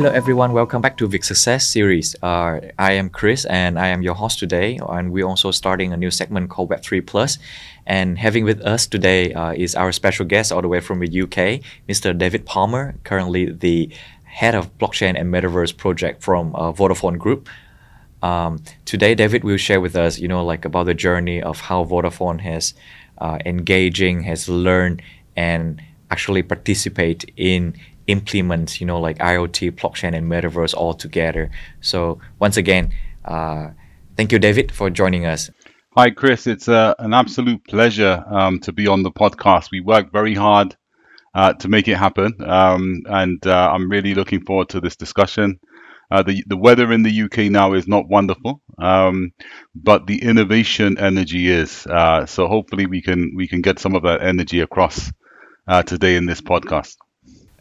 Hello, everyone. Welcome back to Vic Success series. Uh, I am Cris, and I am your host today. And we're also starting a new segment called Web3 Plus. And having with us today uh, is our special guest all the way from the UK, Mr. David Palmer, currently the head of blockchain and metaverse project from uh, Vodafone Group. Um, today, David will share with us, you know, like about the journey of how Vodafone has uh, engaging, has learned, and actually participate in implement, you know, like IoT, blockchain, and metaverse all together. So once again, uh, thank you, David, for joining us. Hi, Cris. It's uh, an absolute pleasure um, to be on the podcast. We worked very hard uh, to make it happen, um, and uh, I'm really looking forward to this discussion. Uh, the the weather in the UK now is not wonderful, um, but the innovation energy is. So hopefully we can we can get some of that energy across today in this podcast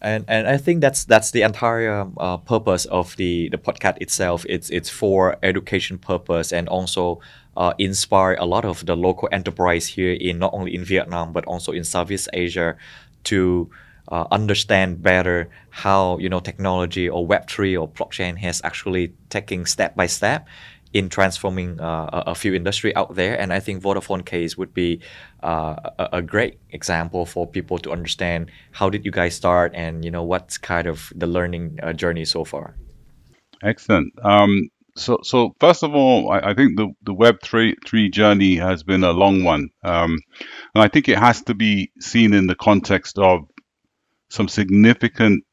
and and I think that's that's the entire uh, purpose of the the podcast itself. It's it's for education purpose and also uh, inspire a lot of the local enterprise here in not only in Vietnam but also in Southeast Asia to uh, understand better how you know technology or Web three or blockchain has actually taking step by step in transforming uh, a, few industry out there. And I think Vodafone case would be uh, a, great example for people to understand how did you guys start and you know what's kind of the learning uh, journey so far. Excellent. Um, so, so first of all, I, I, think the, the Web three three journey has been a long one, um, and I think it has to be seen in the context of some significant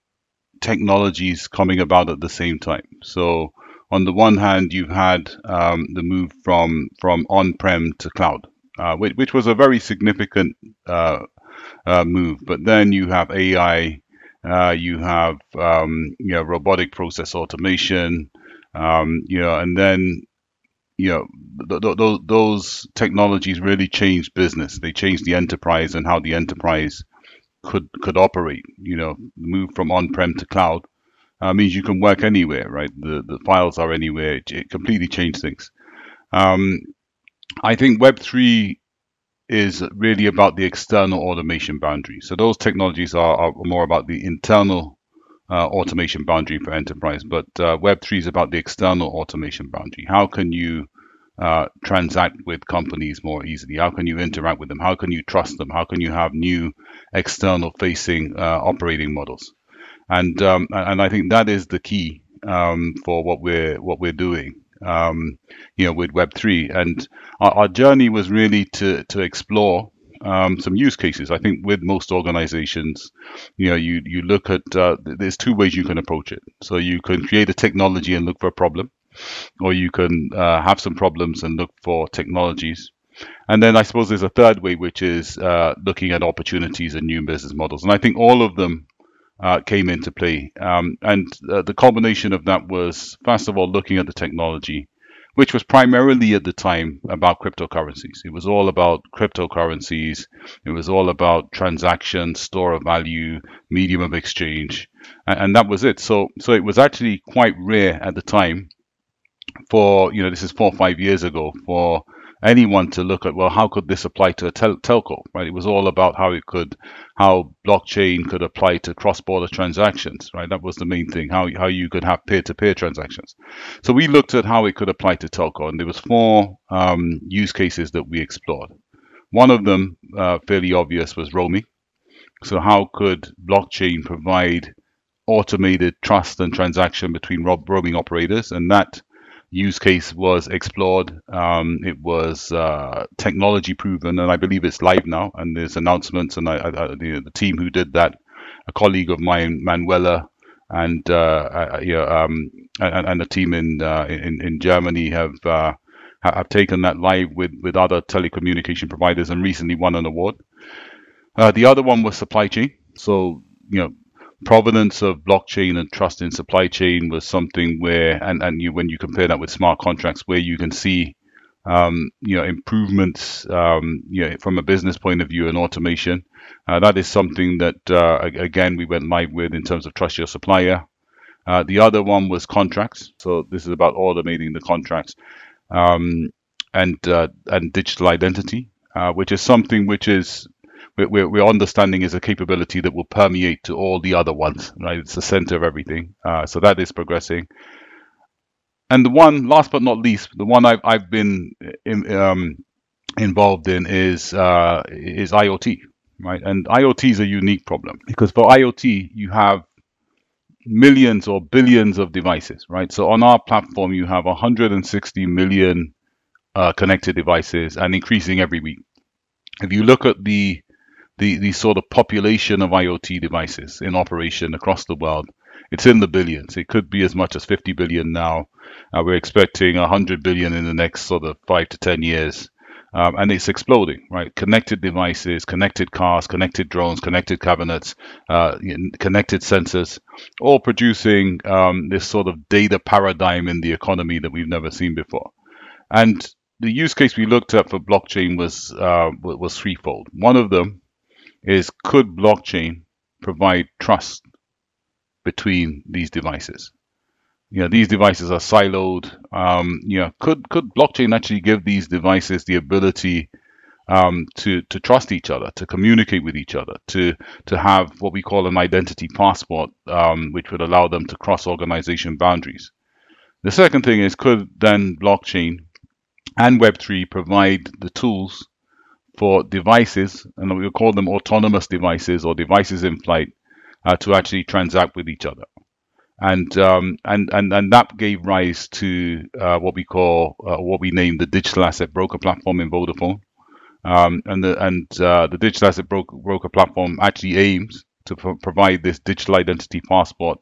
technologies coming about at the same time. So, on the one hand, you've had um, the move from from on-prem to cloud, uh, which, which, was a very significant uh, uh, move. But then you have AI, uh, you have um, you know robotic process automation, um, you know, and then you know th- th- th- those technologies really changed business. They changed the enterprise and how the enterprise could could operate. You know, move from on-prem to cloud uh, means you can work anywhere, right? The the files are anywhere. It, it completely changed things. Um, I think Web three is really about the external automation boundary. So those technologies are, are more about the internal uh, automation boundary for enterprise, but uh, Web three is about the external automation boundary. How can you uh, transact with companies more easily? How can you interact with them? How can you trust them? How can you have new external facing uh, operating models? And um, and I think that is the key um, for what we're what we're doing. Um, you know, with Web three, and our, our, journey was really to to explore um, some use cases. I think with most organizations, you know, you you look at uh, there's two ways you can approach it. So you can create a technology and look for a problem, or you can uh, have some problems and look for technologies. And then I suppose there's a third way, which is uh, looking at opportunities and new business models. And I think all of them uh, came into play. Um, and uh, the combination of that was, first of all, looking at the technology, which was primarily at the time about cryptocurrencies. It was all about cryptocurrencies. It was all about transactions, store of value, medium of exchange, and, and that was it. So, so it was actually quite rare at the time for you know this is four or five years ago for anyone to look at well how could this apply to a tel- telco right? It was all about how it could how blockchain could apply to cross-border transactions right? That was the main thing how, how you could have peer-to-peer transactions. So we looked at how it could apply to telco and there was four um, use cases that we explored. One of them uh, fairly obvious was roaming. So how could blockchain provide automated trust and transaction between roaming operators? And that use case was explored. Um, it was uh, technology proven, and I believe it's live now. And there's announcements, and I, I, the, the, team who did that, a colleague of mine, Manuela, and uh, you know, um, and, and the team in uh, in, in Germany have uh, have taken that live with with other telecommunication providers, and recently won an award. Uh, the other one was supply chain. So you know provenance of blockchain and trust in supply chain was something where, and, and you, when you compare that with smart contracts, where you can see, um, you know, improvements, um, you know, from a business point of view and automation. Uh, that is something that, uh, again, we went live with in terms of trust your supplier. Uh, the other one was contracts. So this is about automating the contracts um, and uh, and digital identity, uh, which is something which is we're, we're understanding is a capability that will permeate to all the other ones, right? It's the center of everything. Uh, so that is progressing. And the one, last but not least, the one I've, I've been in, um, involved in is uh, is IoT, right? And IoT is a unique problem because for IoT you have millions or billions of devices, right? So on our platform you have 160 million uh, connected devices and increasing every week. If you look at the the, the sort of population of IoT devices in operation across the world, it's in the billions. It could be as much as 50 billion now. Uh, we're expecting 100 billion in the next sort of five to 10 years. Um, and it's exploding, right? Connected devices, connected cars, connected drones, connected cabinets, uh, connected sensors, all producing um, this sort of data paradigm in the economy that we've never seen before. And the use case we looked at for blockchain was uh, was threefold. One of them is could blockchain provide trust between these devices? You know, these devices are siloed. Um, you know, could could blockchain actually give these devices the ability um, to to trust each other, to communicate with each other, to to have what we call an identity passport, um, which would allow them to cross organization boundaries. The second thing is could then blockchain and Web3 provide the tools for devices, and we call them autonomous devices or devices in flight, uh, to actually transact with each other. And um, and and and that gave rise to uh, what we call uh, what we named the digital asset broker platform in Vodafone. Um, and the and uh, the digital asset broker, broker platform actually aims to pro- provide this digital identity passport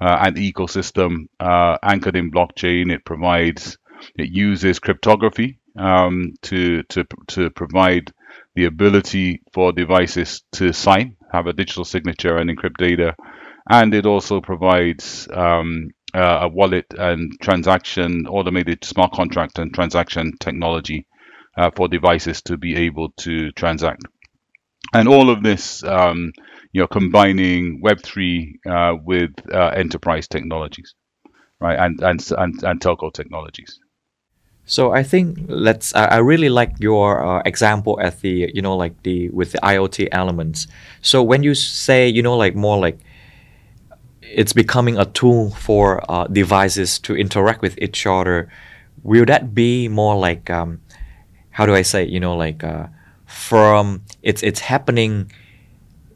uh, and ecosystem uh, anchored in blockchain. It provides it uses cryptography um, to, to, to provide the ability for devices to sign, have a digital signature and encrypt data. And it also provides um, uh, a wallet and transaction, automated smart contract and transaction technology uh, for devices to be able to transact. And all of this, um, you know, combining Web3 uh, with uh, enterprise technologies, right, and, and, and, and telco technologies. So I think let's. I really like your uh, example at the you know like the with the IoT elements. So when you say you know like more like it's becoming a tool for uh, devices to interact with each other, will that be more like um, how do I say you know like uh, from it's it's happening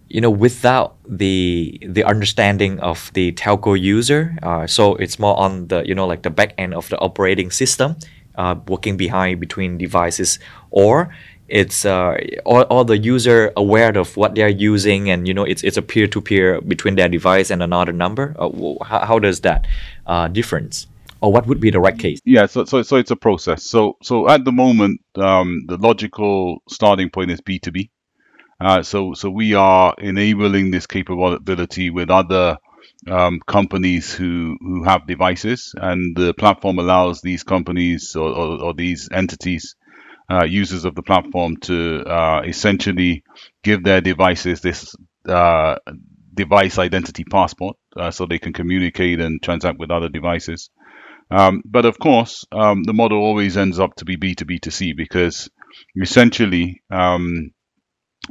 you know without the the understanding of the telco user uh, so it's more on the you know like the back end of the operating system uh, working behind between devices or it's uh, all, all the user aware of what they're using and you know it's it's a peer-to-peer between their device and another number. Uh, how, how does that uh, difference? Or what would be the right case? Yeah so, so so it's a process. So so at the moment um, the logical starting point is b2b uh, so so we are enabling this capability with other um, companies who, who have devices, and the platform allows these companies or, or, or these entities, uh, users of the platform, to uh, essentially give their devices this uh, device identity passport uh, so they can communicate and transact with other devices. Um, but of course, um, the model always ends up to be B2B to C because essentially, um,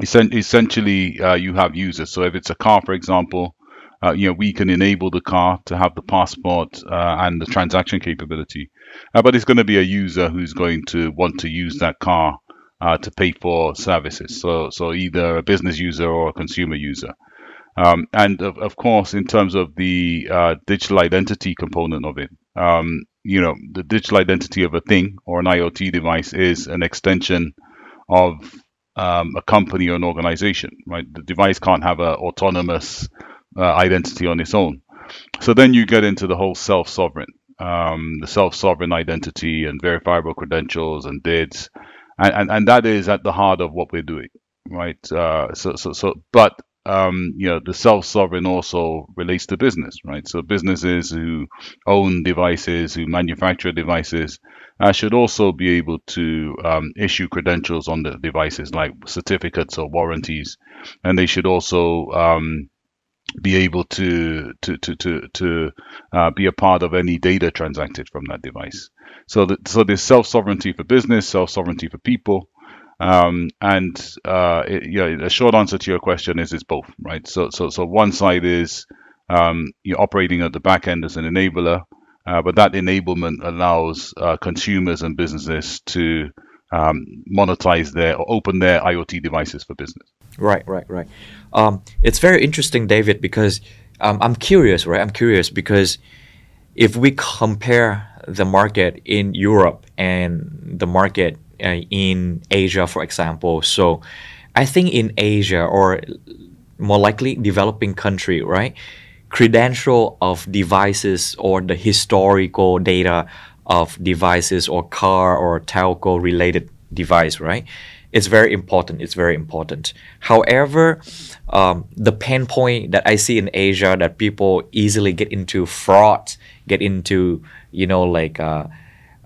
essentially uh, you have users. So if it's a car, for example, uh, you know, we can enable the car to have the passport uh, and the transaction capability. Uh, but it's going to be a user who's going to want to use that car uh, to pay for services. So, so either a business user or a consumer user. Um, and of, of, course, in terms of the uh, digital identity component of it, um, you know, the digital identity of a thing or an IoT device is an extension of um, a company or an organization, right? The device can't have an autonomous uh, identity on its own. So then you get into the whole self-sovereign, um, the self-sovereign identity and verifiable credentials and DIDs, and, and, and that is at the heart of what we're doing, right? Uh, so so so, but um, you know, the self-sovereign also relates to business, right? So businesses who own devices, who manufacture devices, uh, should also be able to um, issue credentials on the devices, like certificates or warranties, and they should also um, be able to to to to, to uh, be a part of any data transacted from that device. So that so there's self sovereignty for business, self sovereignty for people, Um, and uh, it, the short answer to your question is it's both, right? So, so, so one side is um, you're operating at the back end as an enabler, uh, but that enablement allows uh, consumers and businesses to um, monetize their or open their IoT devices for business. Right, right, right. Um, it's very interesting, David, because um, I'm curious, right? I'm curious because if we compare the market in Europe and the market uh, in Asia, for example, so I think in Asia or more likely developing country, right? Credential of devices or the historical data of devices or car or telco related device, right? It's very important. It's very important. However, um, the pain point that I see in Asia that people easily get into fraud, get into you know like uh,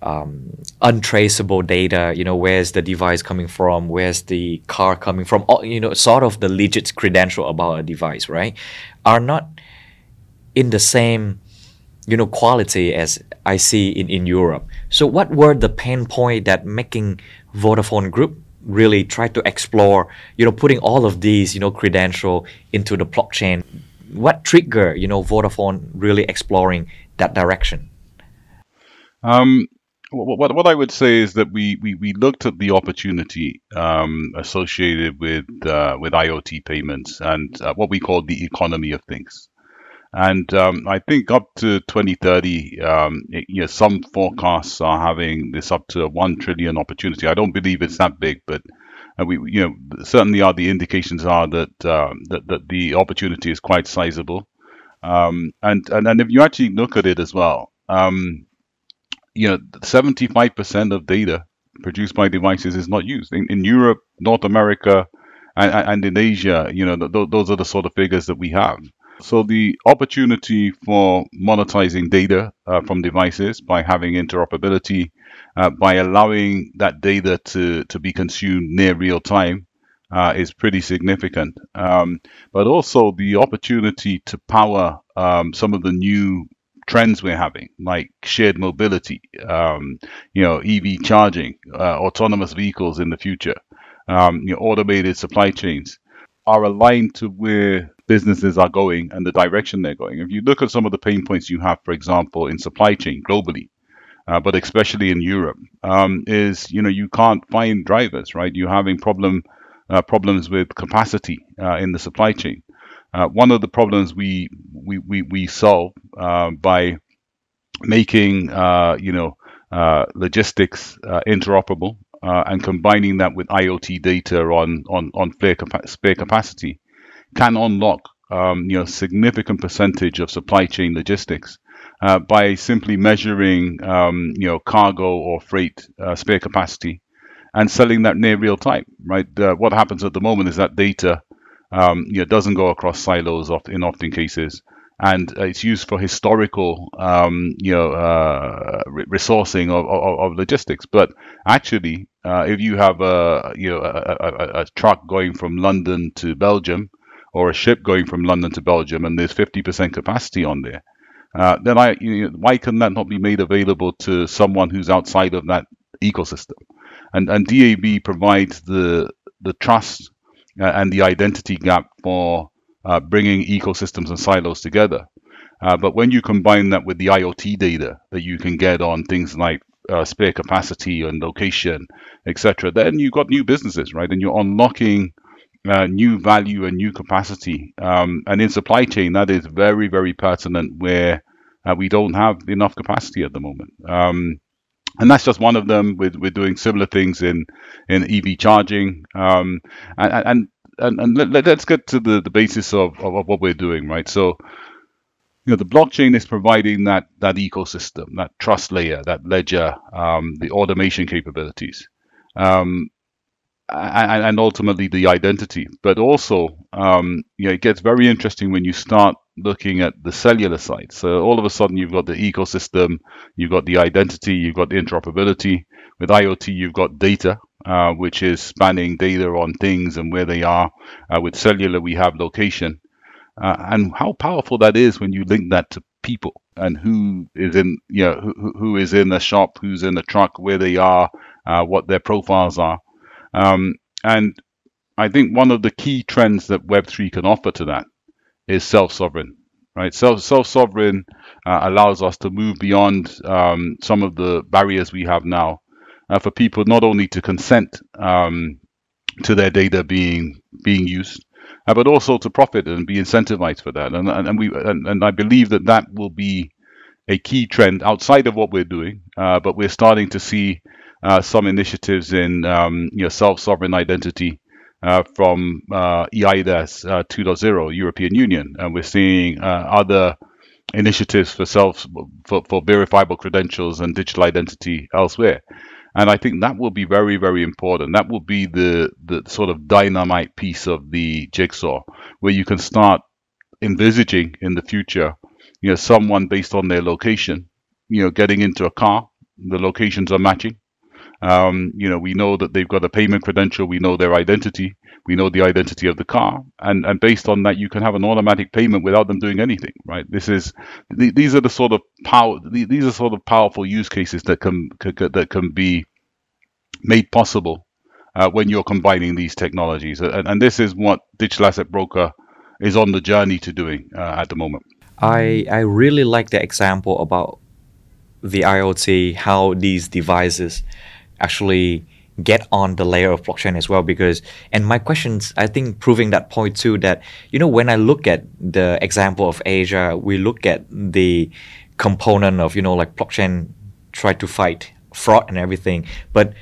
um, untraceable data. You know where's the device coming from? Where's the car coming from? All, you know sort of the legit credential about a device, right? Are not in the same you know quality as I see in, in Europe. So what were the pain point that making Vodafone Group really try to explore, you know, putting all of these, you know, credential into the blockchain? What trigger, you know, Vodafone really exploring that direction? Um, what, what I would say is that we, we, we looked at the opportunity um, associated with uh, with IoT payments and uh, what we call the economy of things. And um, I think up to 2030, um, it, you know, some forecasts are having this up to a one trillion opportunity. I don't believe it's that big, but uh, we, you know, certainly are the indications are that uh, that, that the opportunity is quite sizable. Um, and, and and if you actually look at it as well, um, you know, 75% of data produced by devices is not used in, in Europe, North America, and, and in Asia. You know, th- those are the sort of figures that we have. So the opportunity for monetizing data uh, from devices by having interoperability, uh, by allowing that data to, to be consumed near real time, uh, is pretty significant. Um, but also the opportunity to power um, some of the new trends we're having, like shared mobility, um, you know, EV charging, uh, autonomous vehicles in the future, um, you know, automated supply chains, are aligned to where businesses are going and the direction they're going. If you look at some of the pain points you have, for example, in supply chain globally, uh, but especially in Europe, um, is you know you can't find drivers, right? You're having problem uh, problems with capacity uh, in the supply chain. Uh, one of the problems we we we, we solve uh, by making uh, you know logistics interoperable and combining that with IoT data on on on spare, spare capacity can unlock um, you know significant percentage of supply chain logistics uh, by simply measuring um, you know cargo or freight uh, spare capacity and selling that near real time. Right. Uh, what happens at the moment is that data um, you know doesn't go across silos in often cases. And it's used for historical, um, you know, uh, resourcing of, of, of, logistics. But actually, uh, if you have a, you know, a, a, a truck going from London to Belgium, or a ship going from London to Belgium and there's 50% capacity on there, uh, then I, you know, why can that not be made available to someone who's outside of that ecosystem? And, and DAB provides the, the trust uh, and the identity gap for uh, bringing ecosystems and silos together. Uh, but when you combine that with the IoT data that you can get on things like uh, spare capacity and location, etc., then you've got new businesses, right? And you're unlocking uh, new value and new capacity. Um, and in supply chain, that is very, very pertinent where uh, we don't have enough capacity at the moment. Um, and that's just one of them. We're, we're doing similar things in, in EV charging. Um, and, and, and, and let, us get to the, the basis of, of, of what we're doing, right? So, you know, the blockchain is providing that, that ecosystem, that trust layer, that ledger, um, the automation capabilities. Um, and, and, ultimately the identity. But also, um, you know, it gets very interesting when you start looking at the cellular side. So all of a sudden, you've got the ecosystem, you've got the identity, you've got the interoperability. With IoT, you've got data, uh, which is spanning data on things and where they are. Uh, with cellular, we have location, uh, and how powerful that is when you link that to people and who is in, you know, who, who is in the shop, who's in the truck, where they are, uh, what their profiles are Um, and I think one of the key trends that Web3 can offer to that is self-sovereign, right? Self self-sovereign uh, allows us to move beyond um, some of the barriers we have now uh, for people not only to consent um, to their data being being used, uh, but also to profit and be incentivized for that. And and, and we and, and, I believe that that will be a key trend outside of what we're doing. Uh, but we're starting to see uh, some initiatives in um, you know self-sovereign identity. Uh, from uh, EIDAS uh, 2.0, European Union, and we're seeing other initiatives for self for, for verifiable credentials and digital identity elsewhere. And I think that will be very, very important. That will be the, the sort of dynamite piece of the jigsaw where you can start envisaging in the future, you know, someone based on their location, you know, getting into a car, the locations are matching. Um, you know, we know that they've got a payment credential, we know their identity, we know the identity of the car, and and based on that, you can have an automatic payment without them doing anything, right? This is these are the sort of power these are sort of powerful use cases that can, can that can be made possible uh, when you're combining these technologies, and, and this is what digital asset broker is on the journey to doing uh, at the moment. I I really like the example about the IoT, how these devices actually get on the layer of blockchain as well because and my questions i think proving that point too that you know when i look at the example of asia we look at the component of you know like blockchain try to fight fraud and everything but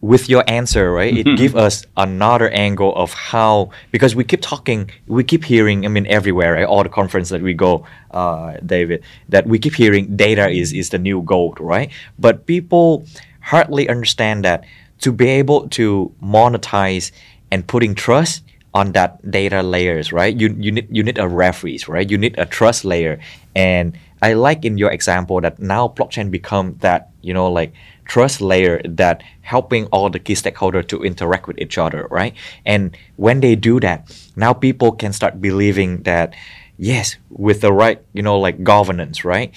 with your answer right it give us another angle of how because we keep talking we keep hearing i mean everywhere right? all the conference that we go uh, david that we keep hearing data is is the new gold right but people hardly understand that to be able to monetize and putting trust on that data layers, right? You you need you need a referees, right? You need a trust layer. And I like in your example that now blockchain become that, you know, like trust layer that helping all the key stakeholders to interact with each other, right? And when they do that, now people can start believing that yes, with the right, you know, like governance, right?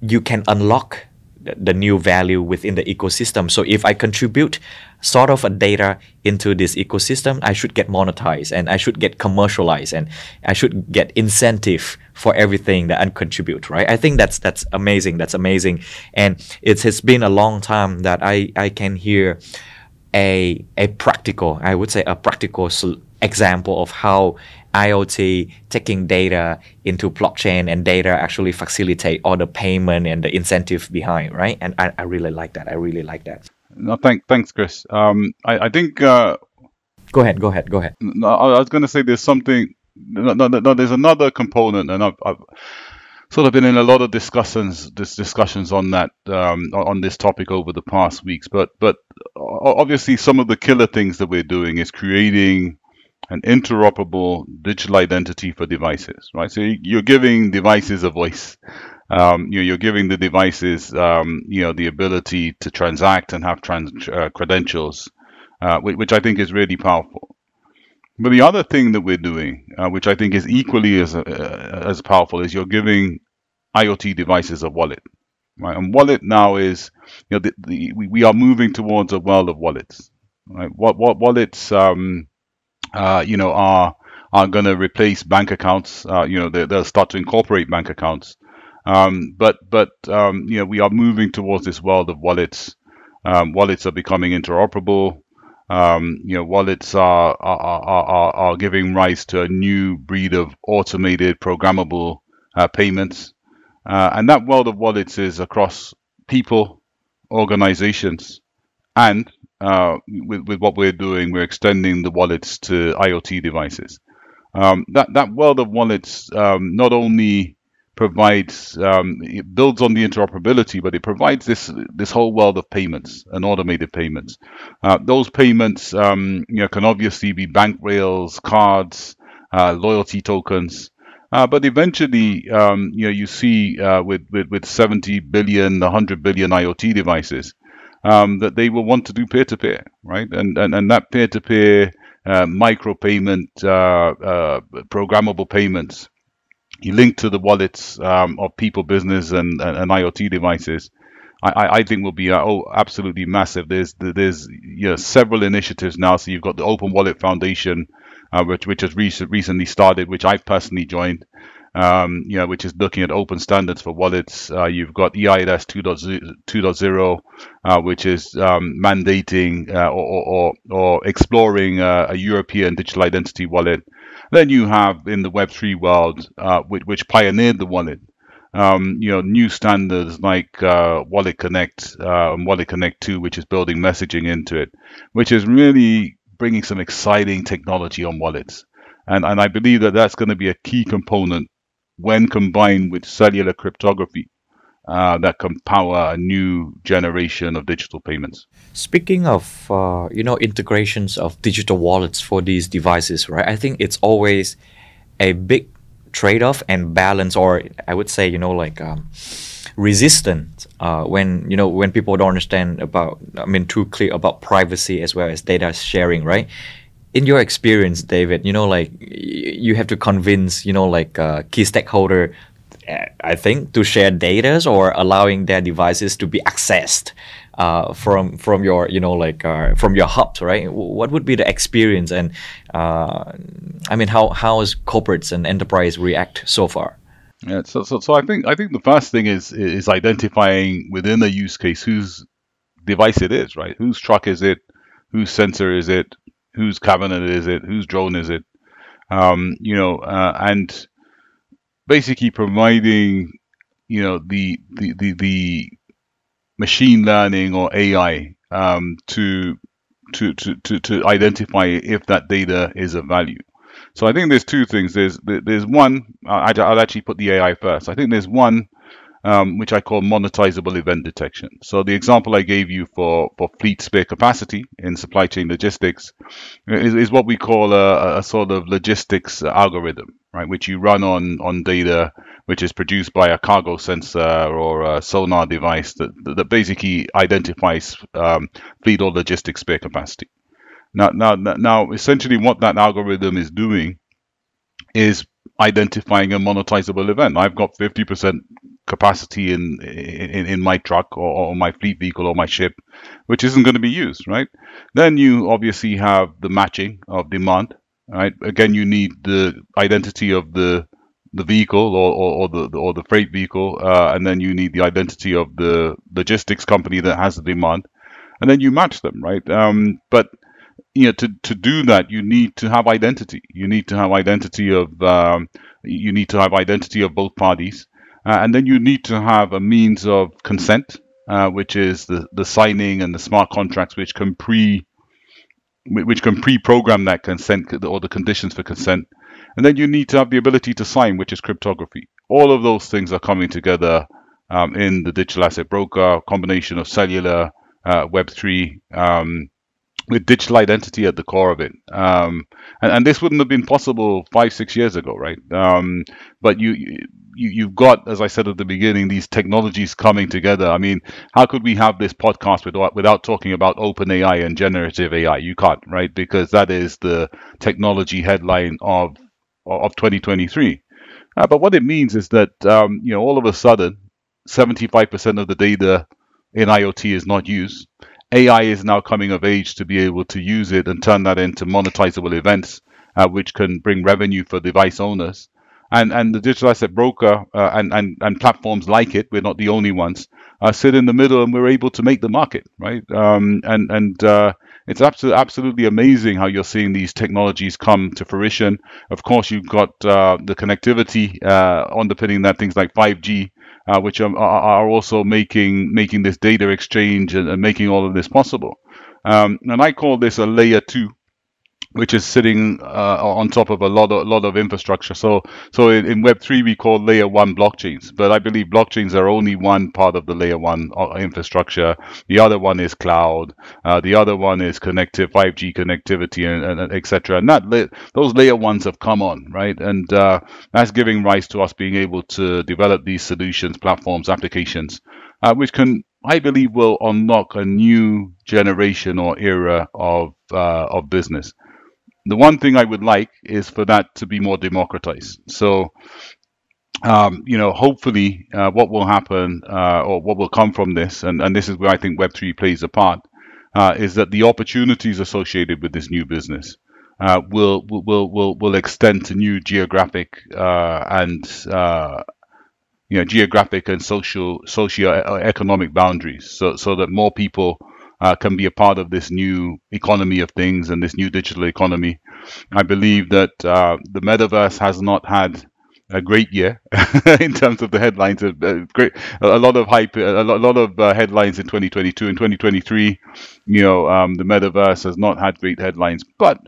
You can unlock the new value within the ecosystem. So if I contribute sort of a data into this ecosystem, I should get monetized and I should get commercialized and I should get incentive for everything that I contribute, right? I think that's that's amazing. That's amazing. And it has been a long time that I, I can hear a a practical, I would say a practical example of how IoT taking data into blockchain and data actually facilitate all the payment and the incentive behind, right? And I, I really like that. I really like that. No, thank, thanks, Cris. Um, I, I think. Uh, go ahead. Go ahead. Go ahead. No, I was going to say there's something. No, no, no, there's another component, and I've, I've sort of been in a lot of discussions, this discussions on that, um, on this topic over the past weeks. But, but obviously, some of the killer things that we're doing is creating an interoperable digital identity for devices, right? So you're giving devices a voice. Um, you you're giving the devices, um, you know, the ability to transact and have trans- uh, credentials, uh, which I think is really powerful. But the other thing that we're doing, uh, which I think is equally as uh, as powerful, is you're giving IoT devices a wallet. Right? And wallet now is, you know, the, the, we, we are moving towards a world of wallets. Right? What what wallets? Um, uh, you know, are are going to replace bank accounts. Uh, you know, they, will start to incorporate bank accounts. Um, but but um, you know, we are moving towards this world of wallets. Um, wallets are becoming interoperable. Um, you know, wallets are are, are are are giving rise to a new breed of automated, programmable uh, payments. Uh, and that world of wallets is across people, organizations, and uh, with, with what we're doing, we're extending the wallets to IoT devices. Um, that that world of wallets um, not only provides um, it builds on the interoperability, but it provides this this whole world of payments and automated payments. Uh, those payments, um, you know, can obviously be bank rails, cards, uh, loyalty tokens. Uh, but eventually, um, you know, you see uh, with, with, with 70 billion, 100 billion IoT devices, um, that they will want to do peer to peer, right? And, and, and that peer to peer micro payment, uh, uh, programmable payments, you link to the wallets um, of people, business, and, and, and, IoT devices, I, I think will be uh, oh absolutely massive. There's there's you know, several initiatives now. So you've got the Open Wallet Foundation, uh, which which has recent, recently started, which I've personally joined. Um, you know, which is looking at open standards for wallets. Uh, you've got EIDAS 2.0, uh, which is um, mandating uh, or, or, or, exploring uh, a European digital identity wallet. Then you have in the Web3 world, uh, which, which, pioneered the wallet, um, you know, new standards like uh, WalletConnect and WalletConnect 2, which is building messaging into it, which is really bringing some exciting technology on wallets. And, and I believe that that's going to be a key component when combined with cellular cryptography uh, that can power a new generation of digital payments. Speaking of, uh, you know, integrations of digital wallets for these devices, right? I think it's always a big trade-off and balance or i would say you know like um, resistant uh, when you know when people don't understand about i mean too clear about privacy as well as data sharing right in your experience david you know like you have to convince you know like uh, key stakeholder I think to share data or allowing their devices to be accessed uh, from from your you know like uh, from your hubs, right? What would be the experience and uh, I mean how how has corporates and enterprise react so far? Yeah, so, so so I think I think the first thing is is identifying within a use case whose device it is, right? Whose truck is it? Whose sensor is it? Whose cabinet is it? Whose drone is it? Um, you know, uh, and basically providing you know the the the, the machine learning or AI um, to, to, to, to, to identify if that data is of value. So I think there's two things. There's there's one. I'll actually put the AI first. I think there's one um, which I call monetizable event detection. So the example I gave you for, for fleet spare capacity in supply chain logistics is, is what we call a, a sort of logistics algorithm, right? Which you run on on data which is produced by a cargo sensor or a sonar device that, that basically identifies um, fleet or logistics spare capacity. Now, now, now, essentially, what that algorithm is doing is identifying a monetizable event. I've got 50% capacity in, in in my truck or, or my fleet vehicle or my ship, which isn't going to be used, right? Then you obviously have the matching of demand, right? Again, you need the identity of the the vehicle or, or, or the or the freight vehicle, uh, and then you need the identity of the logistics company that has the demand, and then you match them, right? Um, but you know, to, to do that, you need to have identity. You need to have identity of um, you need to have identity of both parties, uh, and then you need to have a means of consent, uh, which is the the signing and the smart contracts, which can pre which can pre-program that consent or the conditions for consent and then you need to have the ability to sign, which is cryptography. All of those things are coming together um, in the digital asset broker, combination of cellular, uh, Web3, um, with digital identity at the core of it. Um, and, and, this wouldn't have been possible five, six years ago, right? Um, but you, you, you've got, as I said at the beginning, these technologies coming together. I mean, how could we have this podcast without, without talking about OpenAI and generative AI? You can't, right? Because that is the technology headline of of 2023. Uh, but what it means is that um, you know all of a sudden, 75% of the data in IoT is not used. AI is now coming of age to be able to use it and turn that into monetizable events, uh, which can bring revenue for device owners. And and the digital asset broker uh, and, and and platforms like it, we're not the only ones, uh, sit in the middle and we're able to make the market, right? Um, and and uh, it's absolutely absolutely amazing how you're seeing these technologies come to fruition. Of course, you've got uh, the connectivity uh, underpinning that, things like 5G, uh, which are, are, also making making this data exchange and, and making all of this possible. Um, and I call this a layer two which is sitting uh, on top of a lot of lot of infrastructure. So so in, in Web three we call layer one blockchains, but I believe blockchains are only one part of the layer one uh, infrastructure. The other one is cloud. Uh, the other one is connective 5G connectivity and, and etc. And that those layer ones have come on right, and uh, that's giving rise to us being able to develop these solutions, platforms, applications, uh, which can I believe will unlock a new generation or era of uh, of business the one thing I would like is for that to be more democratized. So um, you know, hopefully, uh, what will happen uh, or what will come from this, and, and this is where I think Web3 plays a part, uh, is that the opportunities associated with this new business uh, will, will will will extend to new geographic uh, and uh, you know geographic and social socio-economic boundaries, so so that more people can be a part of this new economy of things and this new digital economy. I believe that the metaverse has not had a great year in terms of the headlines. Uh, great, a lot of hype, a lot, a of uh, headlines in 2022 and 2023. You know, um, the metaverse has not had great headlines, but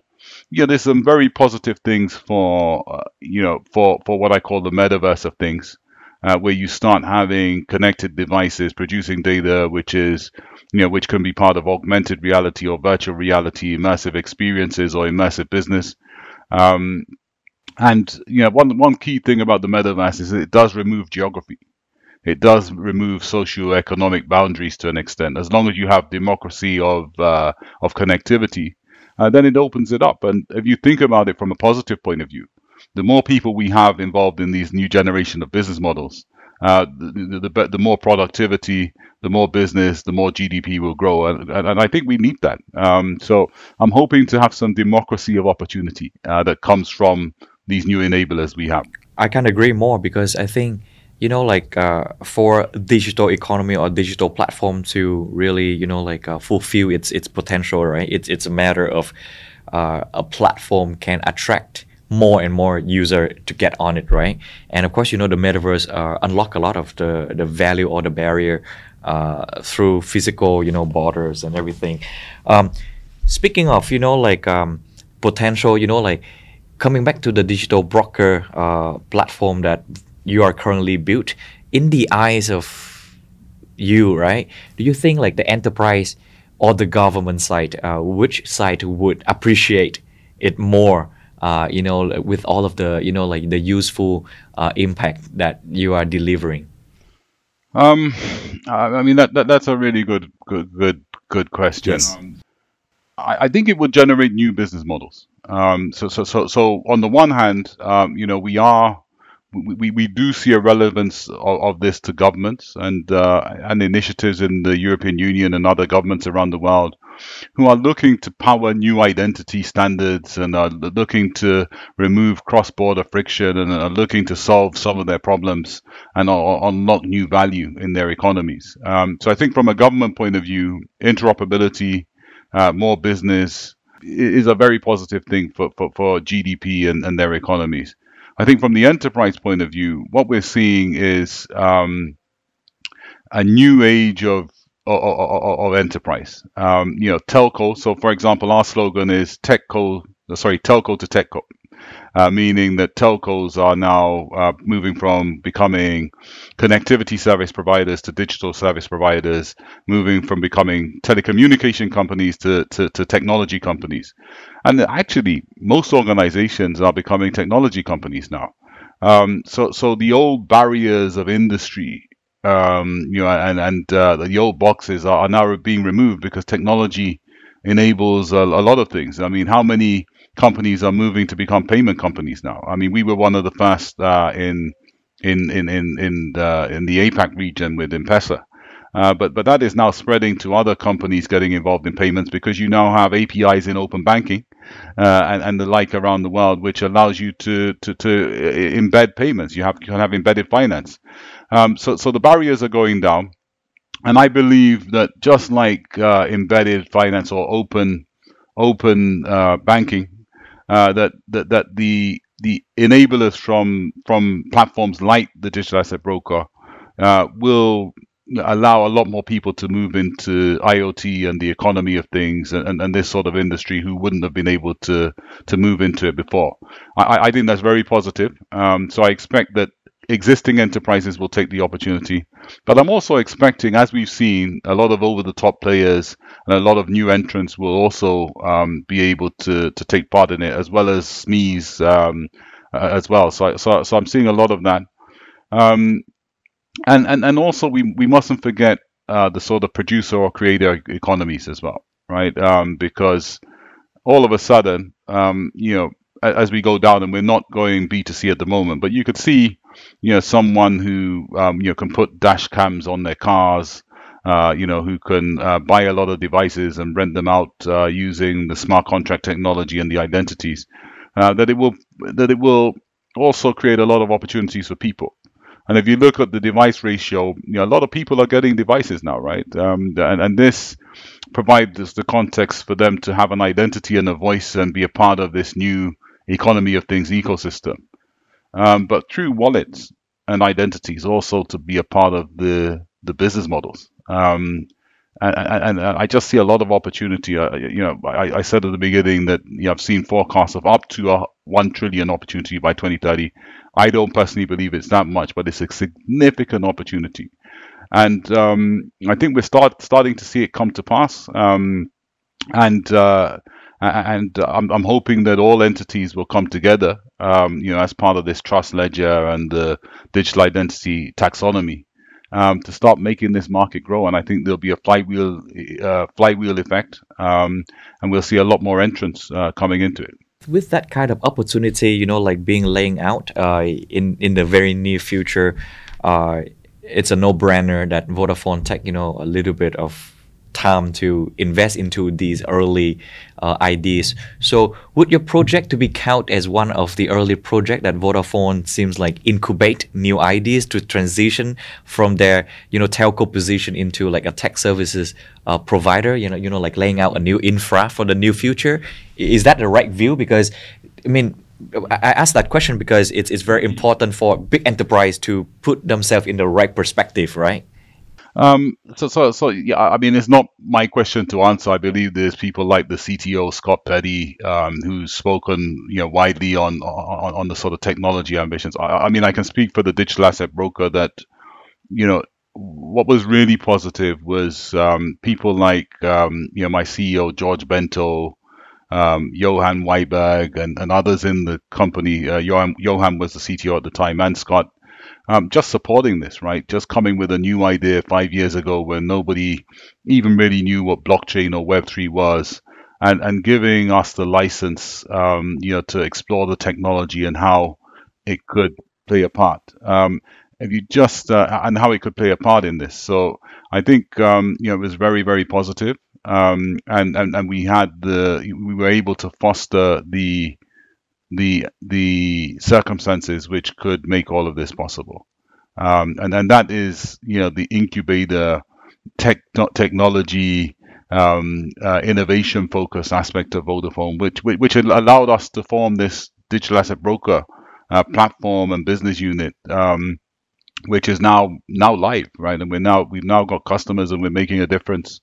yeah, there's some very positive things for uh, you know for for what I call the metaverse of things. Uh, where you start having connected devices producing data, which is, you know, which can be part of augmented reality or virtual reality, immersive experiences or immersive business. Um, and you know, one one key thing about the metaverse is it does remove geography. It does remove socio-economic boundaries to an extent. As long as you have democracy of uh, of connectivity, uh, then it opens it up. And if you think about it from a positive point of view, the more people we have involved in these new generation of business models, uh, the, the, the, the, more productivity, the more business, the more GDP will grow. And, and, I think we need that. Um, so I'm hoping to have some democracy of opportunity uh, that comes from these new enablers we have. I can agree more because I think you know like uh, for digital economy or digital platform to really you know like uh, fulfill its its potential right it's it's a matter of uh, a platform can attract more and more user to get on it right? And of course you know the metaverse uh, unlock a lot of the the value or the barrier uh, through physical you know borders and everything. Um, speaking of you know like um, potential you know like coming back to the digital broker uh, platform that you are currently built in the eyes of you right? Do you think like the enterprise or the government side uh, which side would appreciate it more uh, you know with all of the you know like the useful uh, impact that you are delivering? Um i mean that, that that's a really good good good good question. Yes. um, I, I think it would generate new business models. Um, so, so, so, so on the one hand, um, you know, we are we, we do see a relevance of, of this to governments and uh, and initiatives in the European Union and other governments around the world who are looking to power new identity standards and are looking to remove cross-border friction and are looking to solve some of their problems and unlock new value in their economies. Um, so I think from a government point of view, interoperability, uh, more business, is a very positive thing for, for, for GDP and, and their economies. I think from the enterprise point of view, what we're seeing is um, a new age of of, of, enterprise. Um, you know, telco. So, for example, our slogan is techco. Sorry, telco to techco uh, meaning that telcos are now uh, moving from becoming connectivity service providers to digital service providers, moving from becoming telecommunication companies to, to, to technology companies. And actually, most organizations are becoming technology companies now. Um, so, so the old barriers of industry um, you know, and and uh, the old boxes are, are, now being removed because technology enables a, a, lot of things. I mean, how many companies are moving to become payment companies now. I mean, we were one of the first uh, in in in in in the, in the APAC region with M-Pesa. Uh, but but that is now spreading to other companies getting involved in payments because you now have APIs in open banking uh, and, and the like around the world, which allows you to to, to embed payments. You have you can have embedded finance. Um, so so the barriers are going down, and I believe that just like uh, embedded finance or open open uh, banking uh, that that that the the enablers from from platforms like the digital asset broker uh, will allow a lot more people to move into IoT and the economy of things and, and, this sort of industry who wouldn't have been able to to move into it before. I, I think that's very positive. Um, so I expect that existing enterprises will take the opportunity. But I'm also expecting, as we've seen, a lot of over the top players and a lot of new entrants will also um, be able to, to take part in it, as well as SMEs um, uh, as well. So, so, so I'm seeing a lot of that. Um, and, and, and also, we, we mustn't forget uh, the sort of producer or creator economies as well, right? Um, because all of a sudden, um, you know, as we go down, and we're not going B2C at the moment, but you could see you know someone who um, you know can put dash cams on their cars. Uh, you know, who can uh, buy a lot of devices and rent them out uh, using the smart contract technology and the identities. Uh, that it will that it will also create a lot of opportunities for people. And if you look at the device ratio, you know, a lot of people are getting devices now, right? Um, and, and this provides the context for them to have an identity and a voice and be a part of this new economy of things ecosystem. Um, but through wallets and identities also to be a part of the the business models. Um, and, and, and, I just see a lot of opportunity. Uh, you know, I, I, said at the beginning that you know, I've seen forecasts of up to a one trillion opportunity by 2030. I don't personally believe it's that much, but it's a significant opportunity, and um, I think we're start starting to see it come to pass. Um, and uh, and I'm, I'm hoping that all entities will come together, um, you know, as part of this trust ledger and the digital identity taxonomy um, to start making this market grow. And I think there'll be a flywheel uh, flywheel effect, um, and we'll see a lot more entrants uh, coming into it. With that kind of opportunity, you know, like being laying out uh, in in the very near future, uh, it's a no-brainer that Vodafone take, you know, a little bit of time to invest into these early uh, ideas. So, would your project to be count as one of the early project that Vodafone seems like incubate new ideas to transition from their you know telco position into like a tech services uh, provider? You know, you know, like laying out a new infra for the new future. Is that the right view? Because I mean, I ask that question because it's it's very important for big enterprise to put themselves in the right perspective, right? Um, so, so, so, yeah. I mean, it's not my question to answer. I believe there's people like the CTO Scott Petty, um, who's spoken, you know, widely on, on on the sort of technology ambitions. I, I mean, I can speak for the digital asset broker that, you know, what was really positive was um, people like, um, you know, my CEO George Bento, um, Johan Wibergh, and, and others in the company. Uh, Johan, Johan was the CTO at the time, and Scott um, just supporting this, right? Just coming with a new idea five years ago when nobody even really knew what blockchain or Web3 was, and, and giving us the license, um, you know, to explore the technology and how it could play a part. Um, if you just uh, and how it could play a part in this. So I think um, you know it was very very positive. Um, and, and and we had the we were able to foster the the the circumstances which could make all of this possible. Um, and and that is you know the incubator tech technology um, uh, innovation focus aspect of Vodafone, which which allowed us to form this digital asset broker uh, platform and business unit, um, which is now now live, right? And we're now we've now got customers and we're making a difference,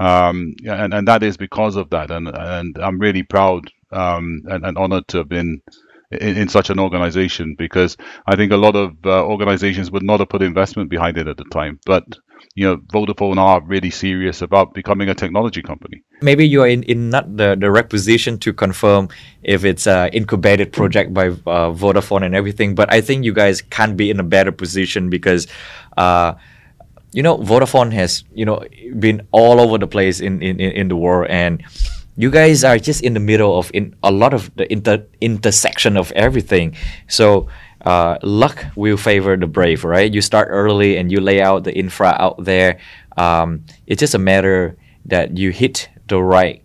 um, and and that is because of that. And and I'm really proud um, and, and honored to have been in, in, such an organization because I think a lot of uh, organizations would not have put investment behind it at the time. But you know, Vodafone are really serious about becoming a technology company. Maybe you are in, in not the, the right position to confirm if it's an incubated project by uh, Vodafone and everything, but I think you guys can be in a better position because. Uh, you know, Vodafone has you know been all over the place in, in, in the world, and you guys are just in the middle of in a lot of the inter intersection of everything. So uh, luck will favor the brave right? You start early and you lay out the infra out there. Um, it's just a matter that you hit the right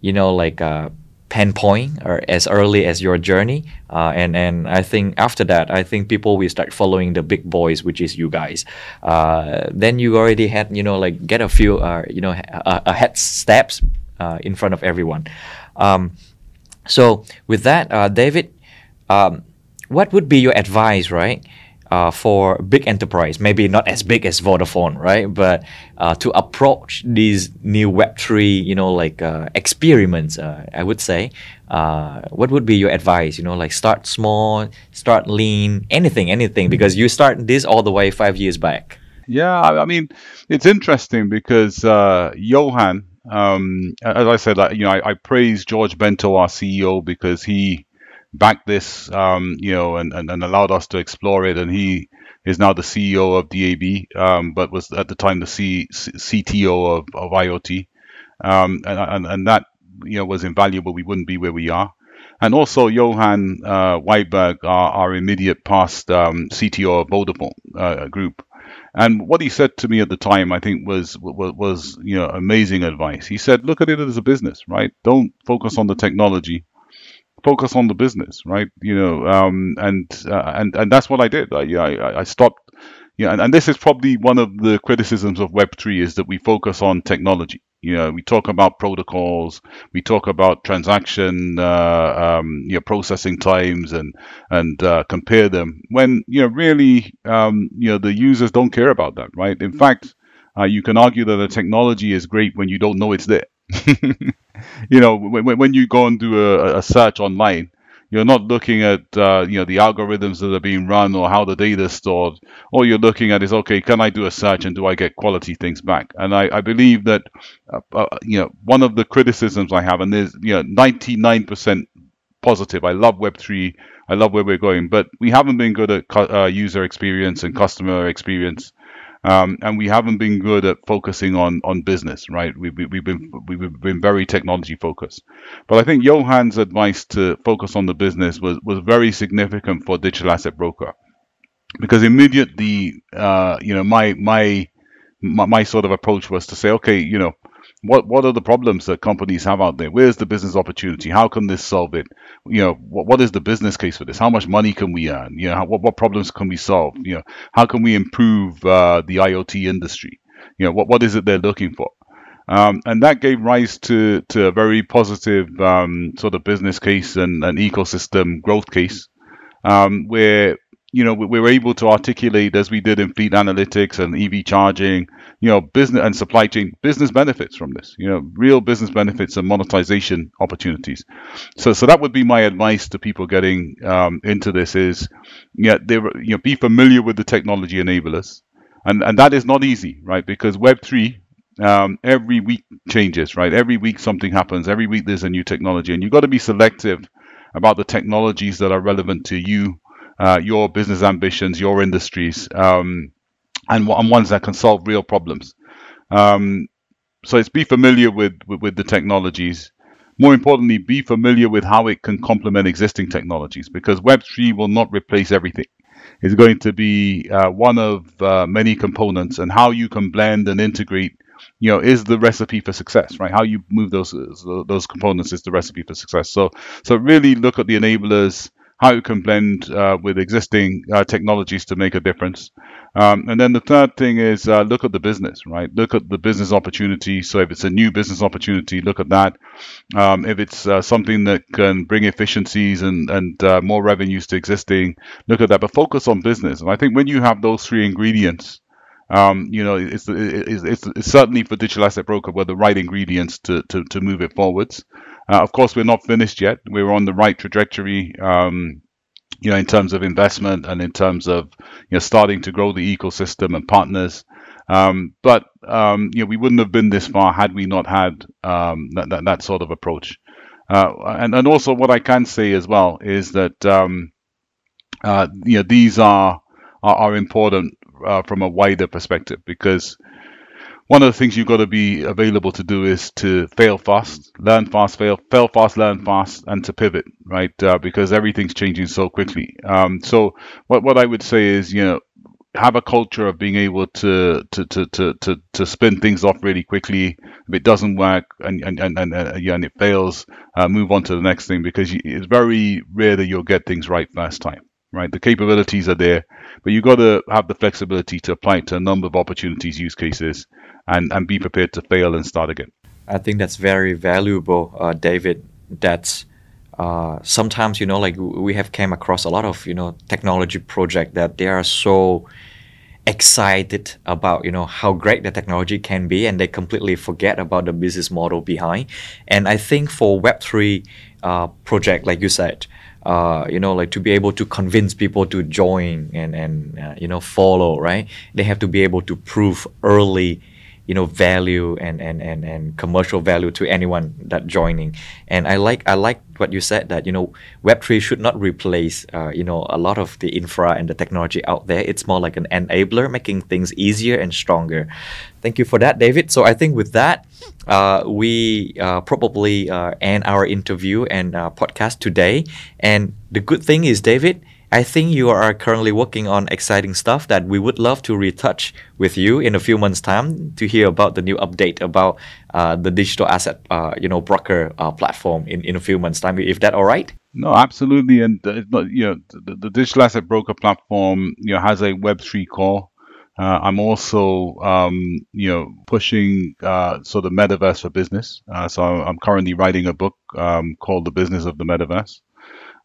you know like uh, pen point or as early as your journey. Uh, and and I think after that I think people will start following the big boys which is you guys. Uh, then you already had you know like get a few uh, you know a, a head steps uh, in front of everyone. Um, so with that, uh, David, um, what would be your advice, right? Uh, for big enterprise, maybe not as big as Vodafone, right? But uh, to approach these new Web three, you know, like uh, experiments, uh, I would say, what would be your advice? You know, like start small, start lean, anything, anything, because you start this all the way five years back. Yeah, I, I mean, it's interesting because uh, Johan, um, as I said, you know, I, I, praise George Bento, our CEO, because he backed this, um, you know, and, and, and, allowed us to explore it. And he is now the CEO of DAB, um, but was at the time the C, C, CTO of, of IoT. Um, and, and, and that, you know, was invaluable. We wouldn't be where we are. and also Johan uh, Wibergh, our, our immediate past um, CTO of Vodafone uh, Group. And what he said to me at the time, I think, was, was was you know amazing advice. He said, "Look at it as a business, right? Don't focus on the technology, focus on the business, right? You know, um, and uh, and and that's what I did. I I, I stopped. Yeah, and, and this is probably one of the criticisms of Web three is that we focus on technology. You know, we talk about protocols, we talk about transaction, uh, um, you know, processing times, and and uh, compare them. When you know, really, um, you know, the users don't care about that, right? In fact, uh, you can argue that the technology is great when you don't know it's there. you know, when, when you go and do a, a search online, you're not looking at uh, you know the algorithms that are being run or how the data is stored. All you're looking at is okay, can I do a search and do I get quality things back? And I, I believe that uh, uh, you know one of the criticisms I have, and there's you know 99% positive. I love Web three. I love where we're going, but we haven't been good at uh, user experience and customer experience. Um, and we haven't been good at focusing on on business, right? We've, we've been we've been very technology focused, but I think Johan's advice to focus on the business was was very significant for digital asset broker, because immediately, uh, you know, my, my my my sort of approach was to say, okay, you know, what what are the problems that companies have out there? Where's the business opportunity? How can this solve it? You know, what, what is the business case for this? How much money can we earn? You know, how, what what problems can we solve? You know, how can we improve uh, the IoT industry? You know, what what is it they're looking for? Um, and that gave rise to to a very positive um, sort of business case and an ecosystem growth case, um, where you know we were able to articulate as we did in fleet analytics and EV charging you know, business and supply chain business benefits from this. You know, real business benefits and monetization opportunities. So, so that would be my advice to people getting um, into this: is yeah, they you know, be familiar with the technology enablers, and and that is not easy, right? Because Web three. Um, every week changes, right? Every week something happens. Every week there's a new technology, and you've got to be selective about the technologies that are relevant to you, uh, your business ambitions, your industries. Um, and, and ones that can solve real problems. Um, so it's be familiar with, with, with the technologies. More importantly, be familiar with how it can complement existing technologies because Web3 will not replace everything. It's going to be uh, one of uh, many components, and how you can blend and integrate, you know, is the recipe for success, right? How you move those those components is the recipe for success. So, so really look at the enablers, how you can blend uh, with existing uh, technologies to make a difference. Um, and then the third thing is uh, look at the business, right? Look at the business opportunity. So if it's a new business opportunity, look at that. Um, if it's uh, something that can bring efficiencies and, and uh, more revenues to existing, look at that. But focus on business. And I think when you have those three ingredients, um, you know, it's, it's, it's, it's, certainly for digital asset broker were the right ingredients to, to, to move it forwards. Uh, of course, we're not finished yet. We're on the right trajectory. Um, you know, in terms of investment and in terms of you know starting to grow the ecosystem and partners. Um, but um, you know, we wouldn't have been this far had we not had um, that, that, that sort of approach. Uh, and and also, what I can say as well is that um, uh, you know these are are, are important uh, from a wider perspective because one of the things you've got to be available to do is to fail fast, learn fast, fail, fail fast, learn fast, and to pivot, right? Uh, because everything's changing so quickly. Um, so what what I would say is, you know, have a culture of being able to to to to to, to spin things off really quickly. If it doesn't work and and and and, uh, yeah, and it fails, uh, move on to the next thing because you, it's very rare that you'll get things right first time. Right, the capabilities are there, but you've got to have the flexibility to apply it to a number of opportunities, use cases, and, and be prepared to fail and start again. I think that's very valuable, uh, David. That's uh, sometimes you know like we have came across a lot of you know technology project that they are so excited about you know how great the technology can be and they completely forget about the business model behind and i think for web3 uh, project like you said uh, you know like to be able to convince people to join and and uh, you know follow right they have to be able to prove early you know value and, and, and, and commercial value to anyone that joining. And i like i like what you said that you know web3 should not replace uh, you know a lot of the infra and the technology out there. It's more like an enabler making things easier and stronger. Thank you for that david. So i think with that uh, we uh, probably uh, end our interview and uh, podcast today. And the good thing is david I think you are currently working on exciting stuff that we would love to retouch with you in a few months' time to hear about the new update about uh, the digital asset, uh, you know, broker uh, platform in, in a few months' time. If that all right? No, absolutely. And uh, you know, the, the, digital asset broker platform, you know, has a Web three core. Uh, I'm also, um, you know, pushing uh, sort of metaverse for business. so I'm currently writing a book um, called The Business of the Metaverse.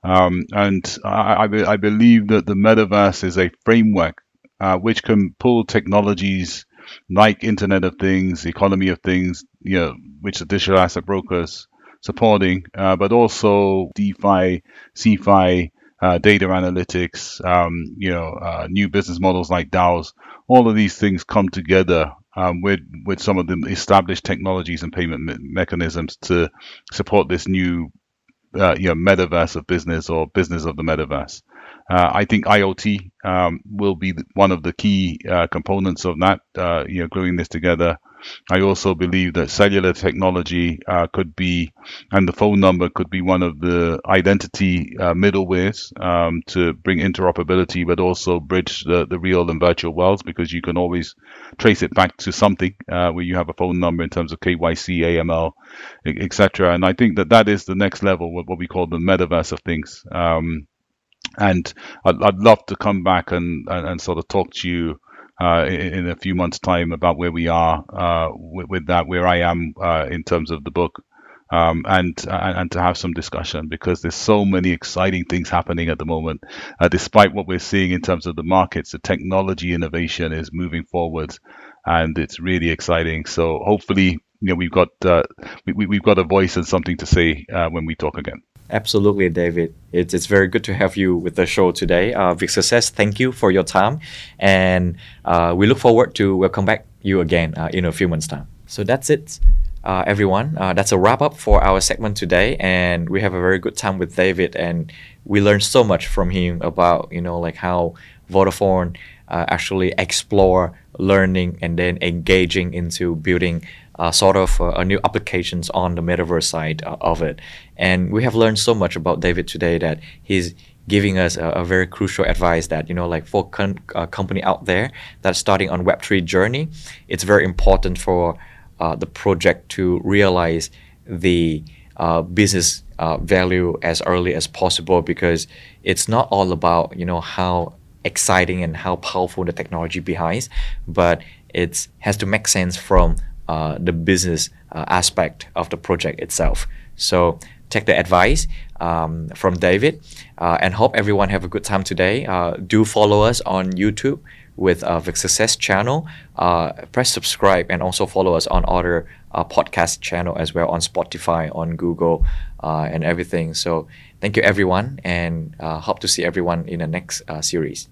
Um, and I, I, believe that the metaverse is a framework uh, which can pull technologies like Internet of Things, economy of things, you know, which the digital asset brokers supporting, uh, but also DeFi, CeFi, uh, data analytics, um, you know, uh, new business models like DAOs. All of these things come together um, with with some of the established technologies and payment me- mechanisms to support this new uh, you know metaverse of business or business of the metaverse. Uh, I think IoT um, will be one of the key uh, components of that. Uh, you know, gluing this together. I also believe that cellular technology uh, could be, and the phone number could be one of the identity uh, middlewares um, to bring interoperability, but also bridge the, the real and virtual worlds because you can always trace it back to something uh, where you have a phone number in terms of KYC, AML, etc. And I think that that is the next level, what we call the metaverse of things. Um, and I'd, I'd, love to come back and, and, and sort of talk to you uh, in, a few months' time about where we are uh, with, with, that, where I am uh, in terms of the book, um, and, and, to have some discussion because there's so many exciting things happening at the moment. Uh, despite what we're seeing in terms of the markets, the technology innovation is moving forward, and it's really exciting. So hopefully, you know, we've got uh, we, we've got a voice and something to say when we talk again. Absolutely, David. It's, it's very good to have you with the show today. Uh, Vic Success, thank you for your time. And uh, we look forward to welcome back you again uh, in a few months' time. So that's it, uh, everyone. Uh, that's a wrap up for our segment today. And we have a very good time with David. And we learned so much from him about, you know, like how Vodafone uh, actually explore learning and then engaging into building sort of uh, new applications on the metaverse side uh, of it. And we have learned so much about David today that he's giving us a, a very crucial advice that you know like for con- a company out there that's starting on web3 journey it's very important for uh, the project to realize the uh, business uh, value as early as possible because it's not all about you know how exciting and how powerful the technology behind but it has to make sense from uh, the business uh, aspect of the project itself. So take the advice um, from David uh, and hope everyone have a good time today. Uh, do follow us on YouTube with uh, the Success channel. Press subscribe and also follow us on other podcast channel as well on Spotify, on Google, and everything. So thank you everyone and hope to see everyone in the next series.